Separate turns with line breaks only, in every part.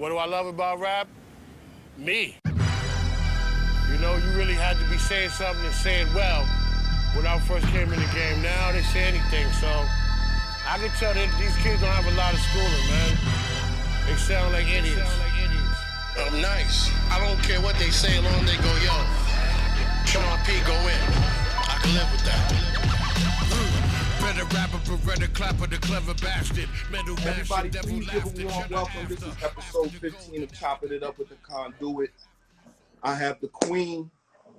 What do I love about rap? Me. You know, you really had to be saying something and say it well when I first came in the game. Now they say anything, so I can tell that these kids don't have a lot of schooling, man. They sound like idiots. Sound like idiots. I'm nice. I don't care what they say, long they go, yo, Sean P, go in. I can live with that. Better rapper, Beretta clapper, the clever bastard. Metal
Everybody, please give a warm welcome. This is episode 15 of Chopping It Up with the Conduit. I have the Queen,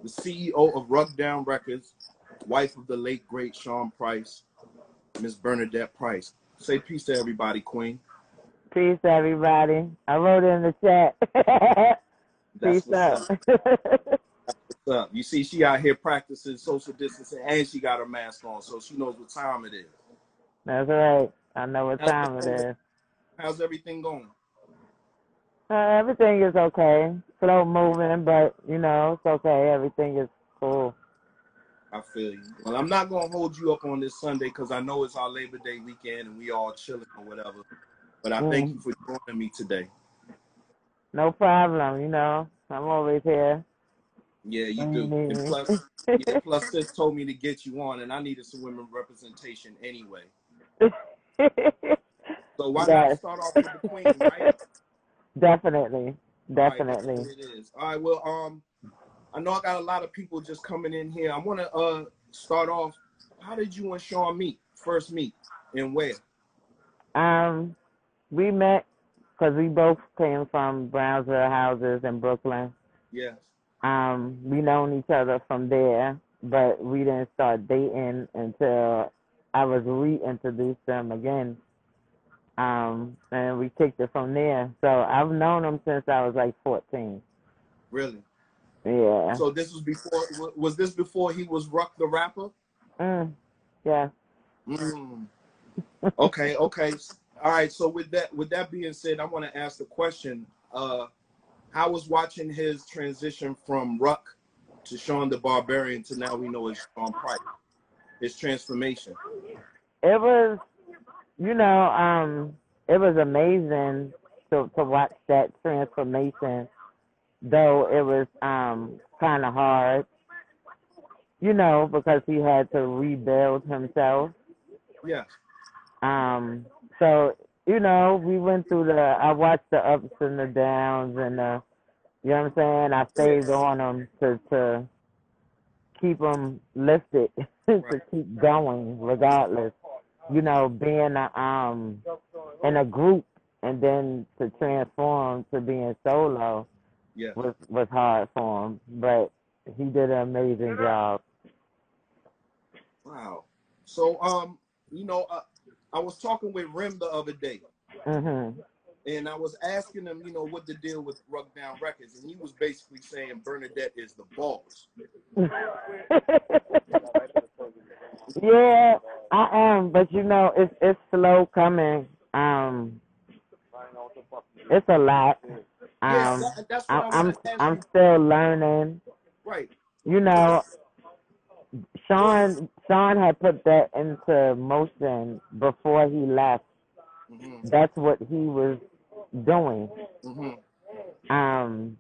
the CEO of Ruck Down Records, wife of the late great Sean Price, Miss Bernadette Price. Say peace to everybody, Queen.
Peace, everybody. I wrote it in the chat. Peace
what's
up.
What's up? You see, she out here practicing social distancing, and she got her mask on, so she knows what time it is.
That's right. I know what time it is.
How's everything going?
Uh, everything is okay. Slow moving, but you know, it's okay. Everything is cool.
I feel you. Well, I'm not gonna hold you up on this Sunday because I know it's our Labor Day weekend and we all chilling or whatever. But I thank
Mm.
you for joining me today.
No problem, you know. I'm always here.
Yeah, you do. And
Mhm.
plus, yeah, plus sis told me to get you on, and I needed some women representation anyway. So why not start off with the queen, right?
Definitely.
All right, that's
Definitely.
it is. All right, well, um, I know I got a lot of people just coming in here. I want to uh start off. How did you and Sean meet? First meet and where?
Um, we met because we both came from Brownsville houses in Brooklyn.
Yes.
Um, we known each other from there, but we didn't start dating until I was reintroduced to him again. Um, and we kicked it from there. So I've known him since I was like 14.
Really?
Yeah.
So this was before. Was this before he was Ruck the rapper?
Mm, yeah.
Mm. Okay. Okay. All right. So with that, with that being said, I want to ask the question. Uh, how was watching his transition from Ruck to Sean the Barbarian to now we know as Sean Price? His transformation.
It was, you know, um, it was amazing to to watch that transformation. Though it was um kind of hard, you know, because he had to rebuild himself.
Yes.
Um, so you know, we went through the. I watched the ups and the downs, and the, you know what I'm saying. I stayed on them to to keep them lifted, to keep going regardless. You know, being a, um in a group and then to transform to being solo
Yes.
was was hard for him, but he did an amazing job.
Wow. So um, you know, uh, I was talking with Rim the other day.
Mhm.
And I was asking him, you know, what the deal with Ruck Down Records, and he was basically saying Bernadette is the boss.
yeah, I am, but you know, it's it's slow coming. Um, it's a lot. Um,
that, what I
I'm
to ask
I'm still learning.
Right.
You know, Sean Sean had put that into motion before he left.
hmm
That's what he was doing.
hmm
Um,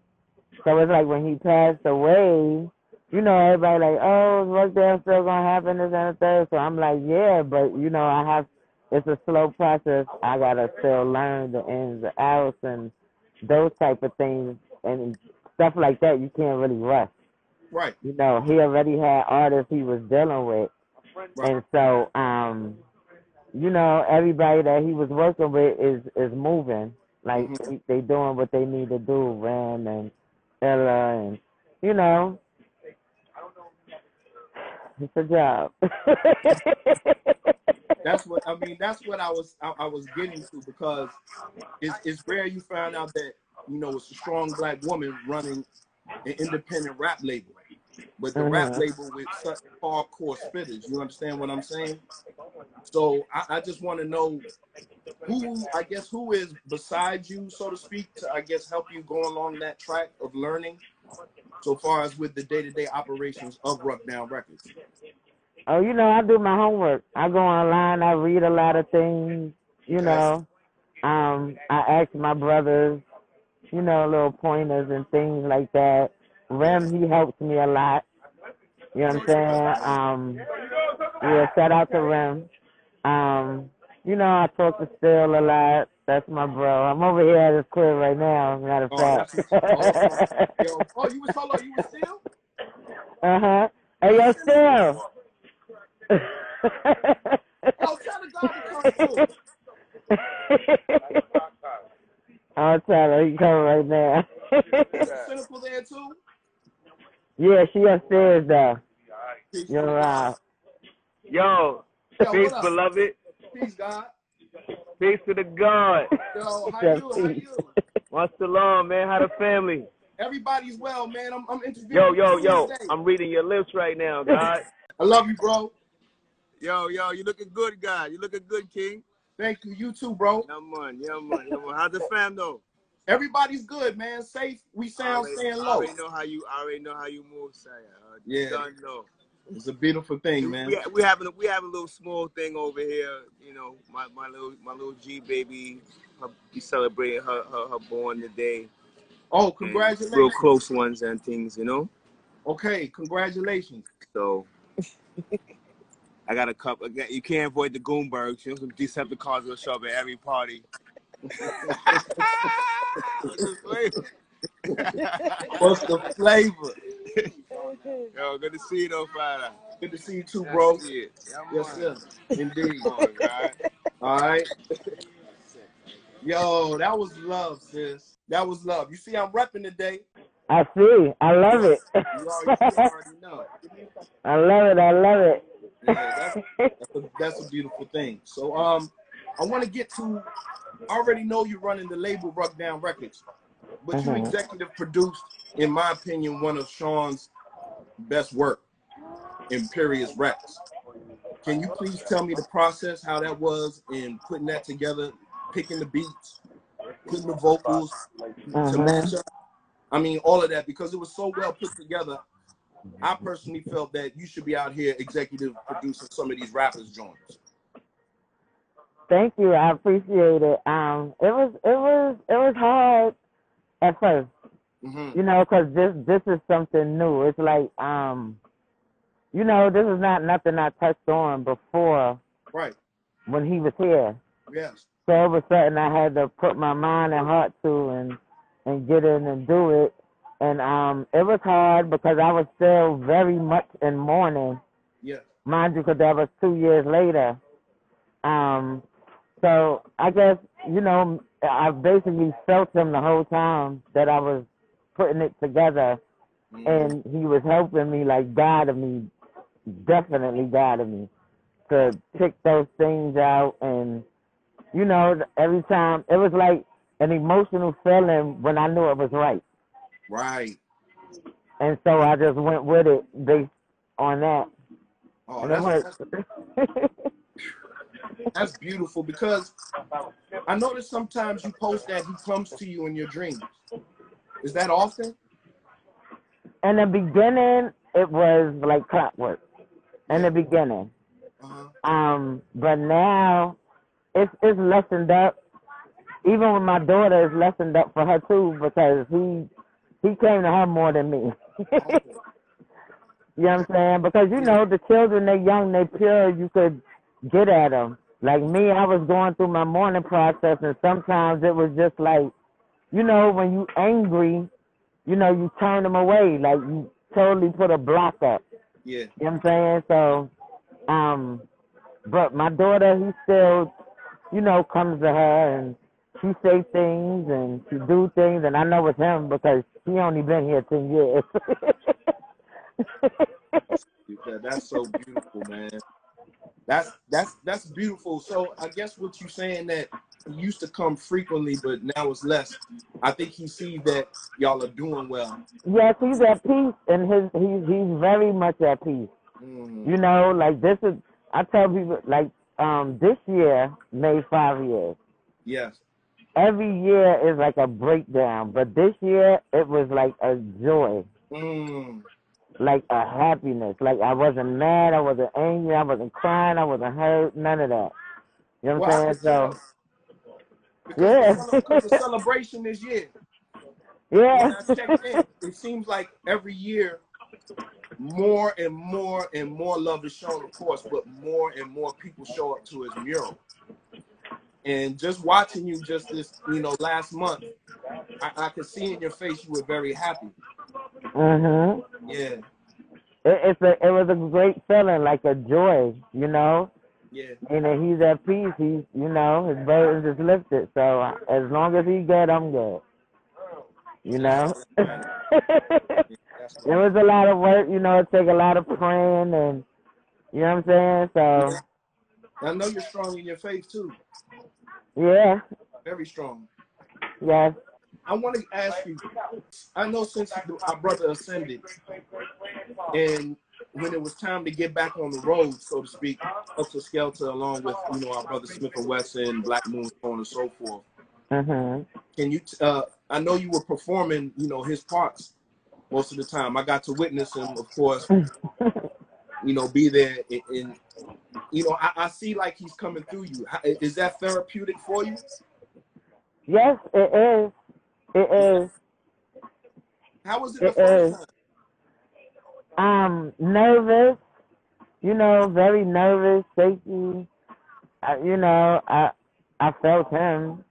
so it's like when he passed away, you know, everybody like, oh, what's that still gonna happen this and the third? So I'm like, yeah, but you know, I have. It's a slow process. I gotta still learn the ins and outs and those type of things and stuff like that. You can't really rush.
Right.
You know, he already had artists he was dealing with,
Right.
and so um, you know, everybody that he was working with is is moving. Like
Mhm.
they doing what they need to do, Ren and Ella, and you know, it's a job.
That's what I mean. That's what I was I, I was getting to because it's it's rare you find out that you know it's a strong black woman running an independent rap label, but the rap label with such hardcore spitters. You understand what I'm saying? So I, I just want to know who I guess who is beside you, so to speak, to I guess help you go along that track of learning. So far as with the day to day operations of Ruck Down Records.
Oh, you know, I do my homework. I go online, I read a lot of things, you know. Um, I ask my brothers, you know, little pointers and things like that. Rim, he helps me a lot. You know what I'm saying? Um, yeah, shout out to Rim. Um, you know, I talk to Steele a lot. That's my bro. I'm over here at his crib right now, matter of
Oh,
fact.
that's- Yo, oh, you was hold on, you was still?
uh huh. Hey, yo,
Steele. Tell the guy to come through.
I'll tell her he coming right now.
Cynical there too?
Yeah, she upstairs though.
Peace,
You're right.
Yo,
Yo,
peace,
what up?
beloved.
Peace, God.
Peace to the God.
Yo, how you? How you?
What's the law, man? How the family?
Everybody's well, man. I'm, I'm interviewing
Yo, yo, yo. I'm reading your lips right now, God.
I love you, bro.
Yo, yo, you looking good, guy. You looking good, King.
Thank you. You too, bro.
Yeah, man. Yeah, man. Yeah, man. How's the fam though?
Everybody's good, man. Safe. We sound
already,
staying
I
low.
already know how you. I already know how you move, Saya. Uh,
Yeah. It's a beautiful thing, man.
We, we having a, we having a little small thing over here. You know, my, my little my little G baby. Her, we celebrating her, her her born today.
Oh, congratulations.
real close ones and things, you know.
Okay, congratulations.
So I got a couple. You can't avoid the Goombergs. You know, some Decepticons will show up at every party.
What's the flavor?
Yo, good to see you though, Friday.
Good to see you too, bro.
That's. Yeah,
Yes, sir. Indeed.
On.
All right. Yo, that was love, sis. That was love. You see, I'm repping today.
I see. I love it.
You already, you already know.
I love it. I love it.
Yeah, that's, that's, a, that's a beautiful thing. So, um, I want to get to. I already know you're running the label Ruck Down Records, but you
Mhm.
executive produced, in my opinion, one of Sean's best work, Imperious Rex. Can you please tell me the process, how that was in putting that together, picking the beats, putting the vocals to
Mhm.
match up? I mean, all of that because it was so well put together. I personally felt that you should be out here executive producing some of these rappers' joints.
Thank you. I appreciate it. Um, it was it was it was hard at first,
hmm
you know, 'cause this this is something new. It's like um, you know, this is not nothing I touched on before
Right.
when he was here.
Yes.
So all of a sudden, I had to put my mind and heart to and and get in and do it. And um, it was hard because I was still very much in mourning,
Yes.
mind you, because that was two years later. Um, so I guess you know I basically felt him the whole time that I was putting it together,
Mhm.
and he was helping me, like guiding me, definitely guiding me to pick those things out. And you know, every time it was like an emotional feeling when I knew it was right,
Right.
and so I just went with it based on that.
Oh,
And
that's,
worked.
that's beautiful because I notice sometimes you post that he comes to you in your dreams. Is that often?
In the beginning, it was like clockwork. In the beginning,
Uh-huh.
um, but now it's it's lessened up. Even with my daughter, it's lessened up for her too because he he came to her more than me. you know what I'm saying? Because you know the children, they're young, they're pure. You could get at them. Like me, I was going through my mourning process, and sometimes it was just like, you know, when you angry, you know, you turn them away. Like you totally put a block up.
Yeah.
You know what I'm saying? So, um, but my daughter, he still, you know, comes to her and she say things and she do things, and I know it's him because he only been here ten years.
That's so beautiful, man. That's that's that's beautiful. So I guess what you're saying that he used to come frequently, but now it's less. I think he sees that y'all are doing well.
yes, he's at peace, and his he's he's very much at peace.
Mhm.
You know, like this is I tell people like um this year made five years.
Yes.
Every year is like a breakdown, but this year it was like a joy.
Mm.
Like a happiness. Like I wasn't mad, I wasn't angry, I wasn't crying, I wasn't hurt, none of that. You know what I'm saying? So.
Because
Yeah.
the cele- because the celebration this year.
Yeah.
When I checked in, it seems like every year more and more and more love is shown, of course, but more and more people show up to his mural. And just watching you just this, you know, last month, I, I could see in your face you were very happy.
Mhm.
Yeah,
It, it's a it was a great feeling, like a joy, you know.
yeah,
And he's at peace, he's you know his burden is lifted. So as long as he's good, I'm good. You know. it was a lot of work, you know. It take a lot of praying, and you know what I'm saying. So
I know you're strong in your faith too,
yeah,
very strong.
yes,
I want to ask you. I know since our brother ascended, and when it was time to get back on the road, so to speak, Heltah Skeltah, along with you know our brother Smif-N-Wessun, Black Moon, so on and so forth.
mhm,
Can you? Uh, I know you were performing, you know, his parts most of the time. I got to witness him, of course. You know, be there, and, and you know, I, I see like he's coming through you. Is that therapeutic for you?
yes, it is, it is.
How was it the first
is.
time?
Um, nervous, you know, very nervous, shaky. I, you know, I I felt him,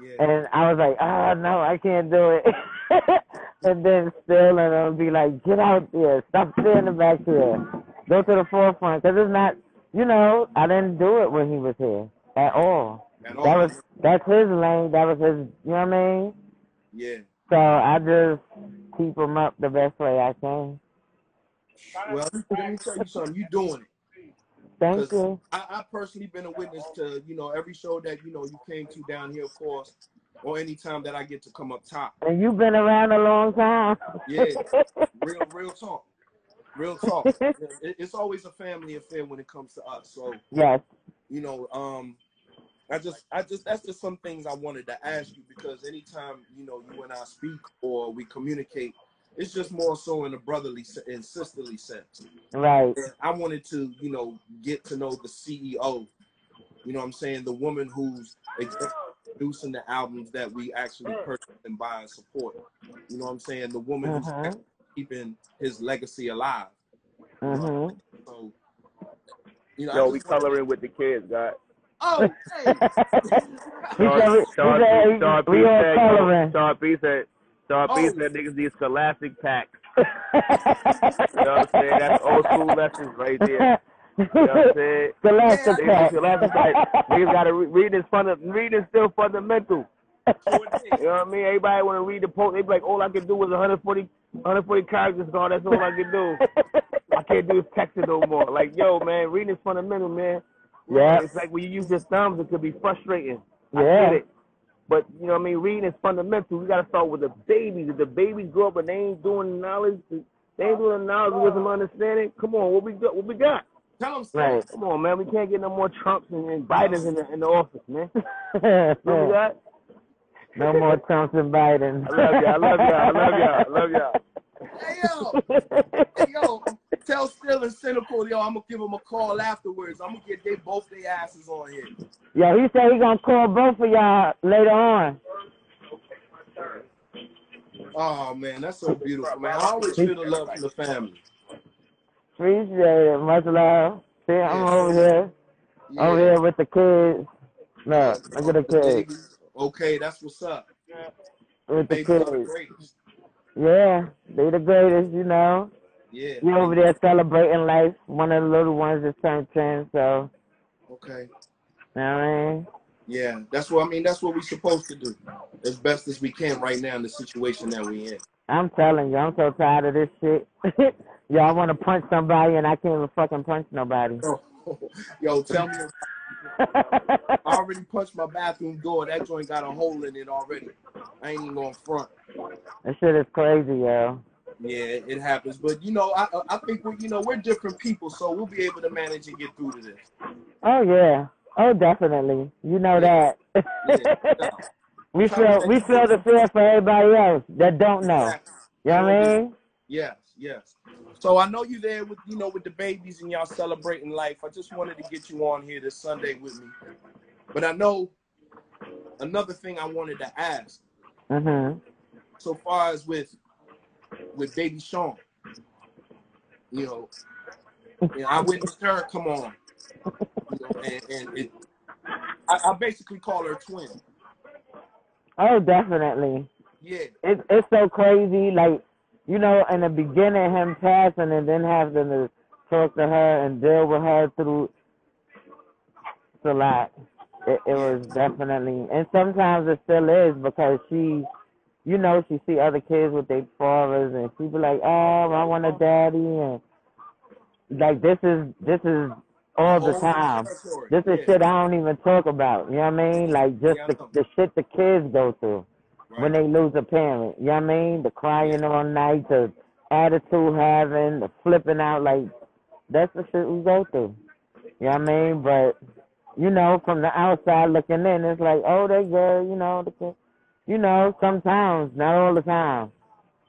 Yeah.
and I was like, oh no, I can't do it. and then still, and I'll be like, get out there, stop standing back here, go to the forefront, because it's not, you know, I didn't do it when he was here at all.
At
That was that's his lane. That was his. You know what I mean?
Yeah.
So I just keep them up the best way I can.
Well, let me tell you something. You're doing it.
Thank you.
I, I personally been a witness to, you know, every show that, you know, you came to down here, of course, or any time that I get to come up top.
And you've been around a long time.
Yeah. Real, real talk. Real talk. It, it's always a family affair when it comes to us. So,
yes.
you know, um, I just, I just, that's just some things I wanted to ask you because anytime, you know, you and I speak or we communicate, it's just more so in a brotherly se- and sisterly sense.
Right.
And I wanted to, you know, get to know the CEO. You know what I'm saying? The woman who's producing the albums that we actually purchase and buy and support. You know what I'm saying? The woman who's
Mhm.
actually keeping his legacy alive.
Mhm.
So, you know,
Yo, we
wanted to-
coloring with the kids, God.
Oh,
said we, he
Star
said
B, Star
we,
B
we
said,
coloring.
Star B said, Star B
Oh.
said niggas need scholastic packs. You know what I'm saying? That's old school lessons right there. You know what I'm saying?
Scholastic
They
pack.
scholastic pack. Niggas gotta re- read is funda- reading is still fundamental. You know what I mean? Everybody wanna read the post. They be like, all I can do is 140, 140 characters, God. That's all I can do. I can't do is text it no more. Like, yo, man, reading is fundamental, man.
Yeah.
It's like when you use your thumbs, it could be frustrating.
Yeah.
I get it. But you know what I mean? Reading is fundamental. We gotta start with the babies. If the babies grow up and they ain't doing knowledge, they ain't doing the knowledge, wisdom, understanding. Come on, what we got? What we got?
Tell him,
Right.
Come on, man. We can't get no more Trumps and, and Bidens in the in the office, man. What we got?
no more Trumps and Biden.
I love y'all, I love y'all. I love y'all. I love y'all.
Hey, yo. Hey, yo. Tell Steele and Cynical, yo, I'm to give them a call afterwards. I'm to get they both their asses on here.
Yo, he said he gonna call both of y'all later on.
Oh, man, that's so beautiful, man. I always feel the love from the family.
Appreciate it. Much love. See, I'm over here. Over here with the kids. Look, look at the kids.
Okay, that's what's up.
With the
Baby are the
kids. Yeah, they the greatest, you know.
Yeah.
You over there celebrating life. One of the little ones just turned ten, so
Okay.
you know what I mean?
Yeah, that's what I mean. That's what we're supposed to do as best as we can right now in the situation that we're in.
I'm telling you, I'm so tired of this shit. Y'all want to punch somebody and I can't even fucking punch nobody.
Yo, tell me, I already punched my bathroom door. That joint got a hole in it already. I ain't even going front.
that shit is crazy, yo.
Yeah, it happens. But you know, I uh, I think we you know we're different people, so we'll be able to manage and get through to this.
Oh yeah. Oh definitely. You know that.
Yeah.
we feel we feel the fear for everybody else that don't know.
Exactly.
You know what I mean?
Yes, yes. So I know you're there with you know with the babies and y'all celebrating life. I just wanted to get you on here this Sunday with me. But I know another thing I wanted to ask.
Mhm.
so far as with with Baby Sean. You know, you know I witnessed her come on, you know, and, and it, I, I basically call her twin.
Oh, definitely.
Yeah,
It's it's so crazy. Like you know, in the beginning, him passing and then having to talk to her and deal with her through. It's a lot. It, it was definitely, and sometimes it still is because she, you know, she see other kids with their fathers and she be like, "Oh, I want a daddy," and like this is this is all the time. This is shit I don't even talk about. You know what I mean? Like just the the shit the kids go through
right.
when they lose a parent. You know what I mean? The crying all night, the attitude having, the flipping out. Like that's the shit we go through. You know what I mean? But you know, from the outside looking in, it's like, oh, they good. You know, the kid. You know, sometimes, not all the time.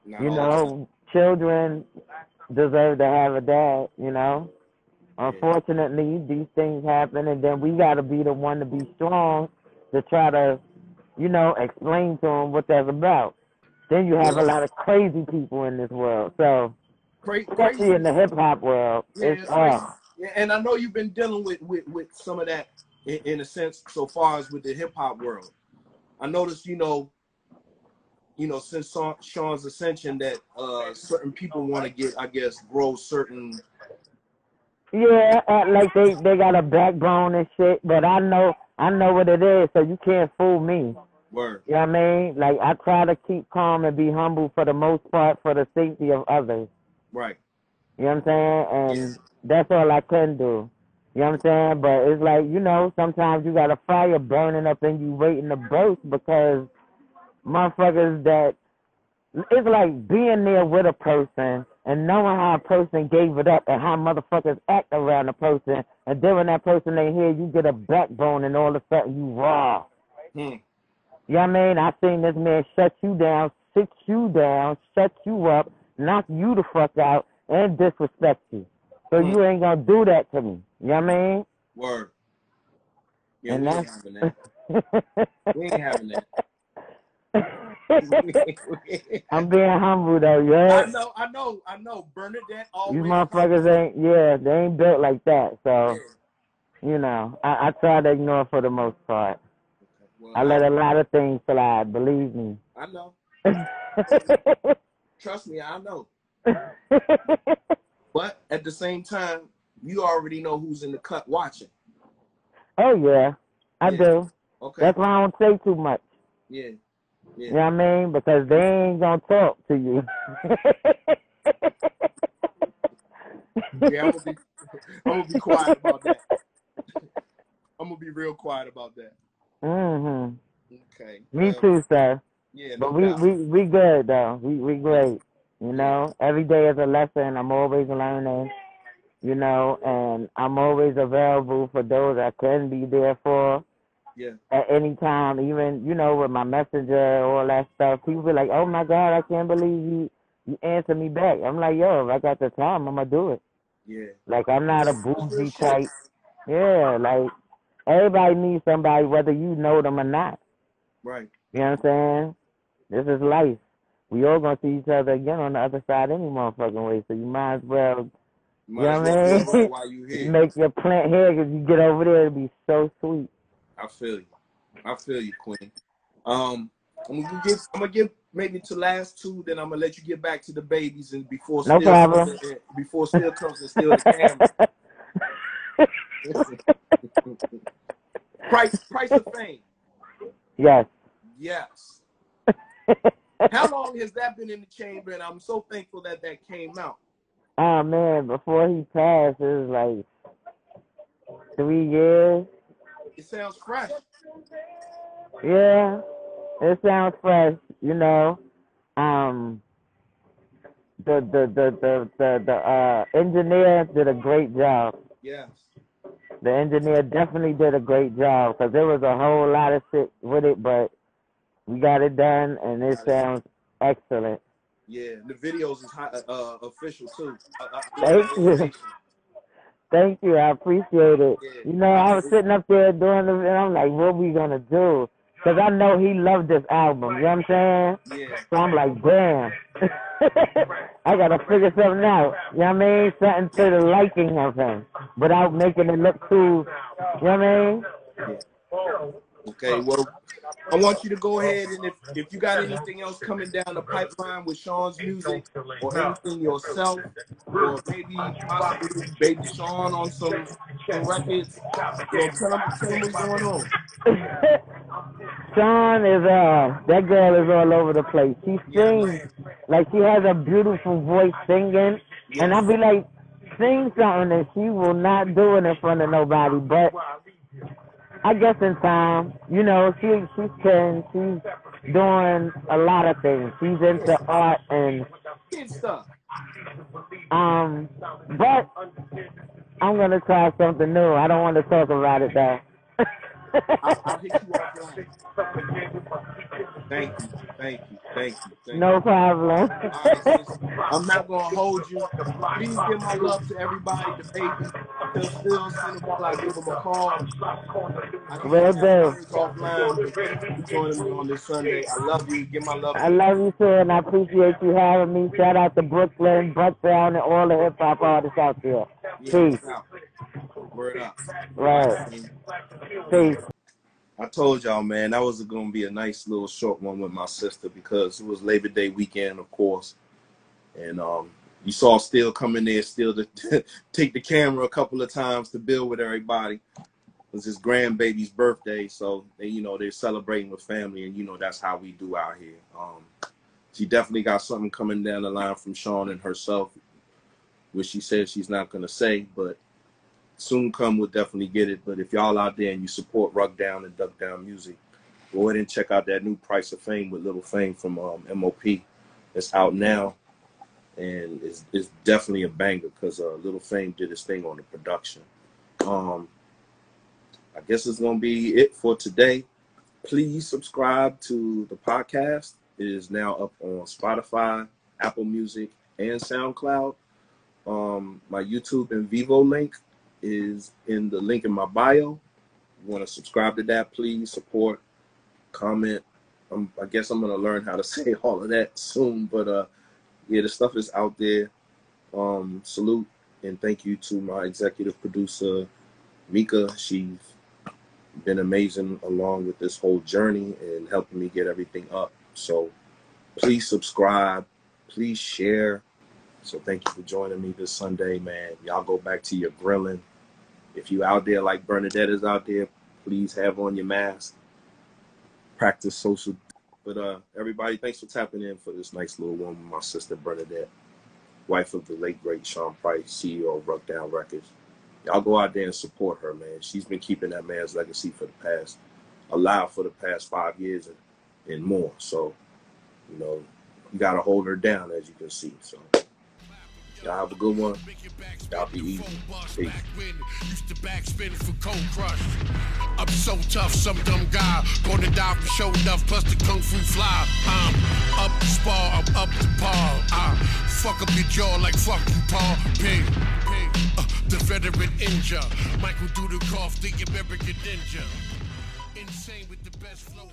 Not
You know, children deserve to have a dad. You know. Unfortunately, these things happen, and then we got to be the one to be strong to try to, you know, explain to them what that's about. Then you have a lot of crazy people in this world. So,
Cra-
especially
crazy.
in the hip hop world,
Yeah,
it's
it's Yeah, and I know you've been dealing with with, with some of that in, in a sense so far as with the hip hop world. I noticed, you know, you know, since Sean's ascension, that uh certain people want to get, I guess, grow certain.
yeah, act like they they got a backbone and shit. But I know I know what it is, so you can't fool me.
Word.
You know what I mean? Like I try to keep calm and be humble for the most part for the safety of others.
Right.
You know what I'm saying? And that's all I can do. You know what I'm saying? But it's like, you know, sometimes you got a fire burning up and you waiting to burst because motherfuckers that it's like being there with a person and knowing how a person gave it up and how motherfuckers act around a person and then when that person ain't here you get a backbone and all of a sudden you raw.
Hmm.
You know I mean? I seen this man shut you down, sit you down, shut you up, knock you the fuck out, and disrespect you. So
Hmm.
you ain't gonna do that to me. You know what I mean?
Word. Yeah,
and
we ain't having that. We ain't having that.
I'm being humble though, yeah.
I
yeah.
know, I know, I know. Bernadette always.
motherfuckers ain't yeah, they ain't built like that.
Yeah.
So, you know, I, I try to ignore for the most part.
Well,
I let a lot of things slide, believe me.
I know. Trust me, I know. But at the same time, you already know who's in the cut watching.
oh yeah, I
Yeah.
do.
Okay.
That's why I don't say too much.
Yeah.
You know what I mean? Because they ain't gonna talk to you.
Yeah, I'm gonna be, I'm gonna be quiet about that. I'm gonna be real quiet about that.
Mhm.
Okay.
Me
Uh,
too, sir.
Yeah, no
But we
doubt.
we we good though. We we great. You know, every day is a lesson. I'm always learning. You know, and I'm always available for those I can be there for
Yeah.
at any time. Even you know with my messenger, all that stuff. People be like, "Oh my God, I can't believe you you answer me back." I'm like, "Yo, if I got the time, I'm gonna do it."
Yeah.
Like I'm not a bougie type. Yeah, like everybody needs somebody, whether you know them or not.
Right.
You know what I'm saying? This is life. We all gonna see each other again on the other side any motherfucking way. So you might as well
You might
You know what I mean?
while you here.
make your plant here because you get over there, it'll be so sweet.
I feel you. I feel you, Queen. Um, I'm gonna give. I'm gonna give maybe to last two. Then I'm gonna let you get back to the babies and before
No
still
problem.
comes and, before Steele comes and steal the camera. Price price of fame.
yes.
Yes. How long has that been in the chamber? And I'm so thankful that that came out.
oh man, before he passed, it was like three years.
It sounds fresh.
Yeah, it sounds fresh. You know, um, the the the the the, the uh, engineer did a great job.
Yes.
The engineer definitely did a great job because there was a whole lot of shit with it, but we got it done, and it sounds excellent.
Yeah. The videos is high, uh, official too. Uh, uh,
Thank you. Thank you, I appreciate it.
Yeah.
You know, I was sitting up there doing the, and I'm like, what we gonna do? Cause I know he loved this album. You know what I'm saying?
Yeah.
So I'm like, damn. I gotta figure something out. You know what I mean? Something to the liking of him, without making it look too. You know what I mean?
Okay, well, I want you to go ahead and if, if you got anything else coming down the pipeline with Sean's music or anything yourself, or maybe possibly Baby Sean on some, some records, you tell him, what's going on.
Sean is uh that girl is all over the place. She sings like she has a beautiful voice singing, and I'll be like, sing something, and she will not do it in front of nobody. But I guess in time, you know, she she's ten, she's doing a lot of things. She's into art and
stuff.
um, but I'm gonna try something new. I don't want to talk about it though.
Thank you, thank you, thank you. Thank
no problem.
All right, sis. I'm not gonna hold you. Please give my love to everybody, the baby. They'll still send them all. I give them a call. I can
Will
have
do.
things offline, but thank you for joining me on this Sunday. I love you. Give my love.
I love you too, and I appreciate you having me. Shout out to Brooklyn, Bucktown, and all the hip hop artists out there. Peace.
out. Word up.
Right. Peace.
I told y'all, man, that was going to be a nice little short one with my sister because it was Labor Day weekend, of course. And um, you saw Steele coming there, still to take the camera a couple of times to build with everybody. It was his grandbaby's birthday, so they, you know they're celebrating with family, and you know that's how we do out here. Um, she definitely got something coming down the line from Sean and herself, which she says she's not gonna say, but soon come we'll definitely get it. But if y'all out there and you support Ruck Down and Duck Down Music, go ahead and check out that new Price of Fame with Little Fame from um, MOP. It's out now, and it's, it's definitely a banger because uh, Little Fame did his thing on the production. Um, I guess it's gonna be it for today. Please subscribe to the podcast. It is now up on Spotify, Apple Music, and SoundCloud. Um, my YouTube and Vivo link is in the link in my bio. You want to subscribe to that, please support, comment. I guess I'm gonna learn how to say all of that soon, but uh, yeah, the stuff is out there. Um, salute and thank you to my executive producer, Mika. She's been amazing along with this whole journey and helping me get everything up. So please subscribe, please share. So thank you for joining me this Sunday, man. Y'all go back to your grilling. If you out there like Bernadette is out there, please have on your mask. Practice social. But uh, everybody, thanks for tapping in for this nice little one my sister Bernadette, wife of the late great Sean Price, CEO of Ruck Down Records. Y'all go out there and support her, man. She's been keeping that man's legacy for the past, alive for the past five years and, and more. So, you know, you got to hold her down, as you can see. So, y'all have a good one. Y'all be easy. Peace.
Used to backspin for cold crush. I'm so tough, some dumb guy. Gonna die for show enough, plus the kung fu fly. I'm up to spar, I'm up to par. I fuck up your jaw like fuck you, Paul. P. Uh, the veteran ninja. Michael Dudikoff, the American ninja. Insane with the best flow.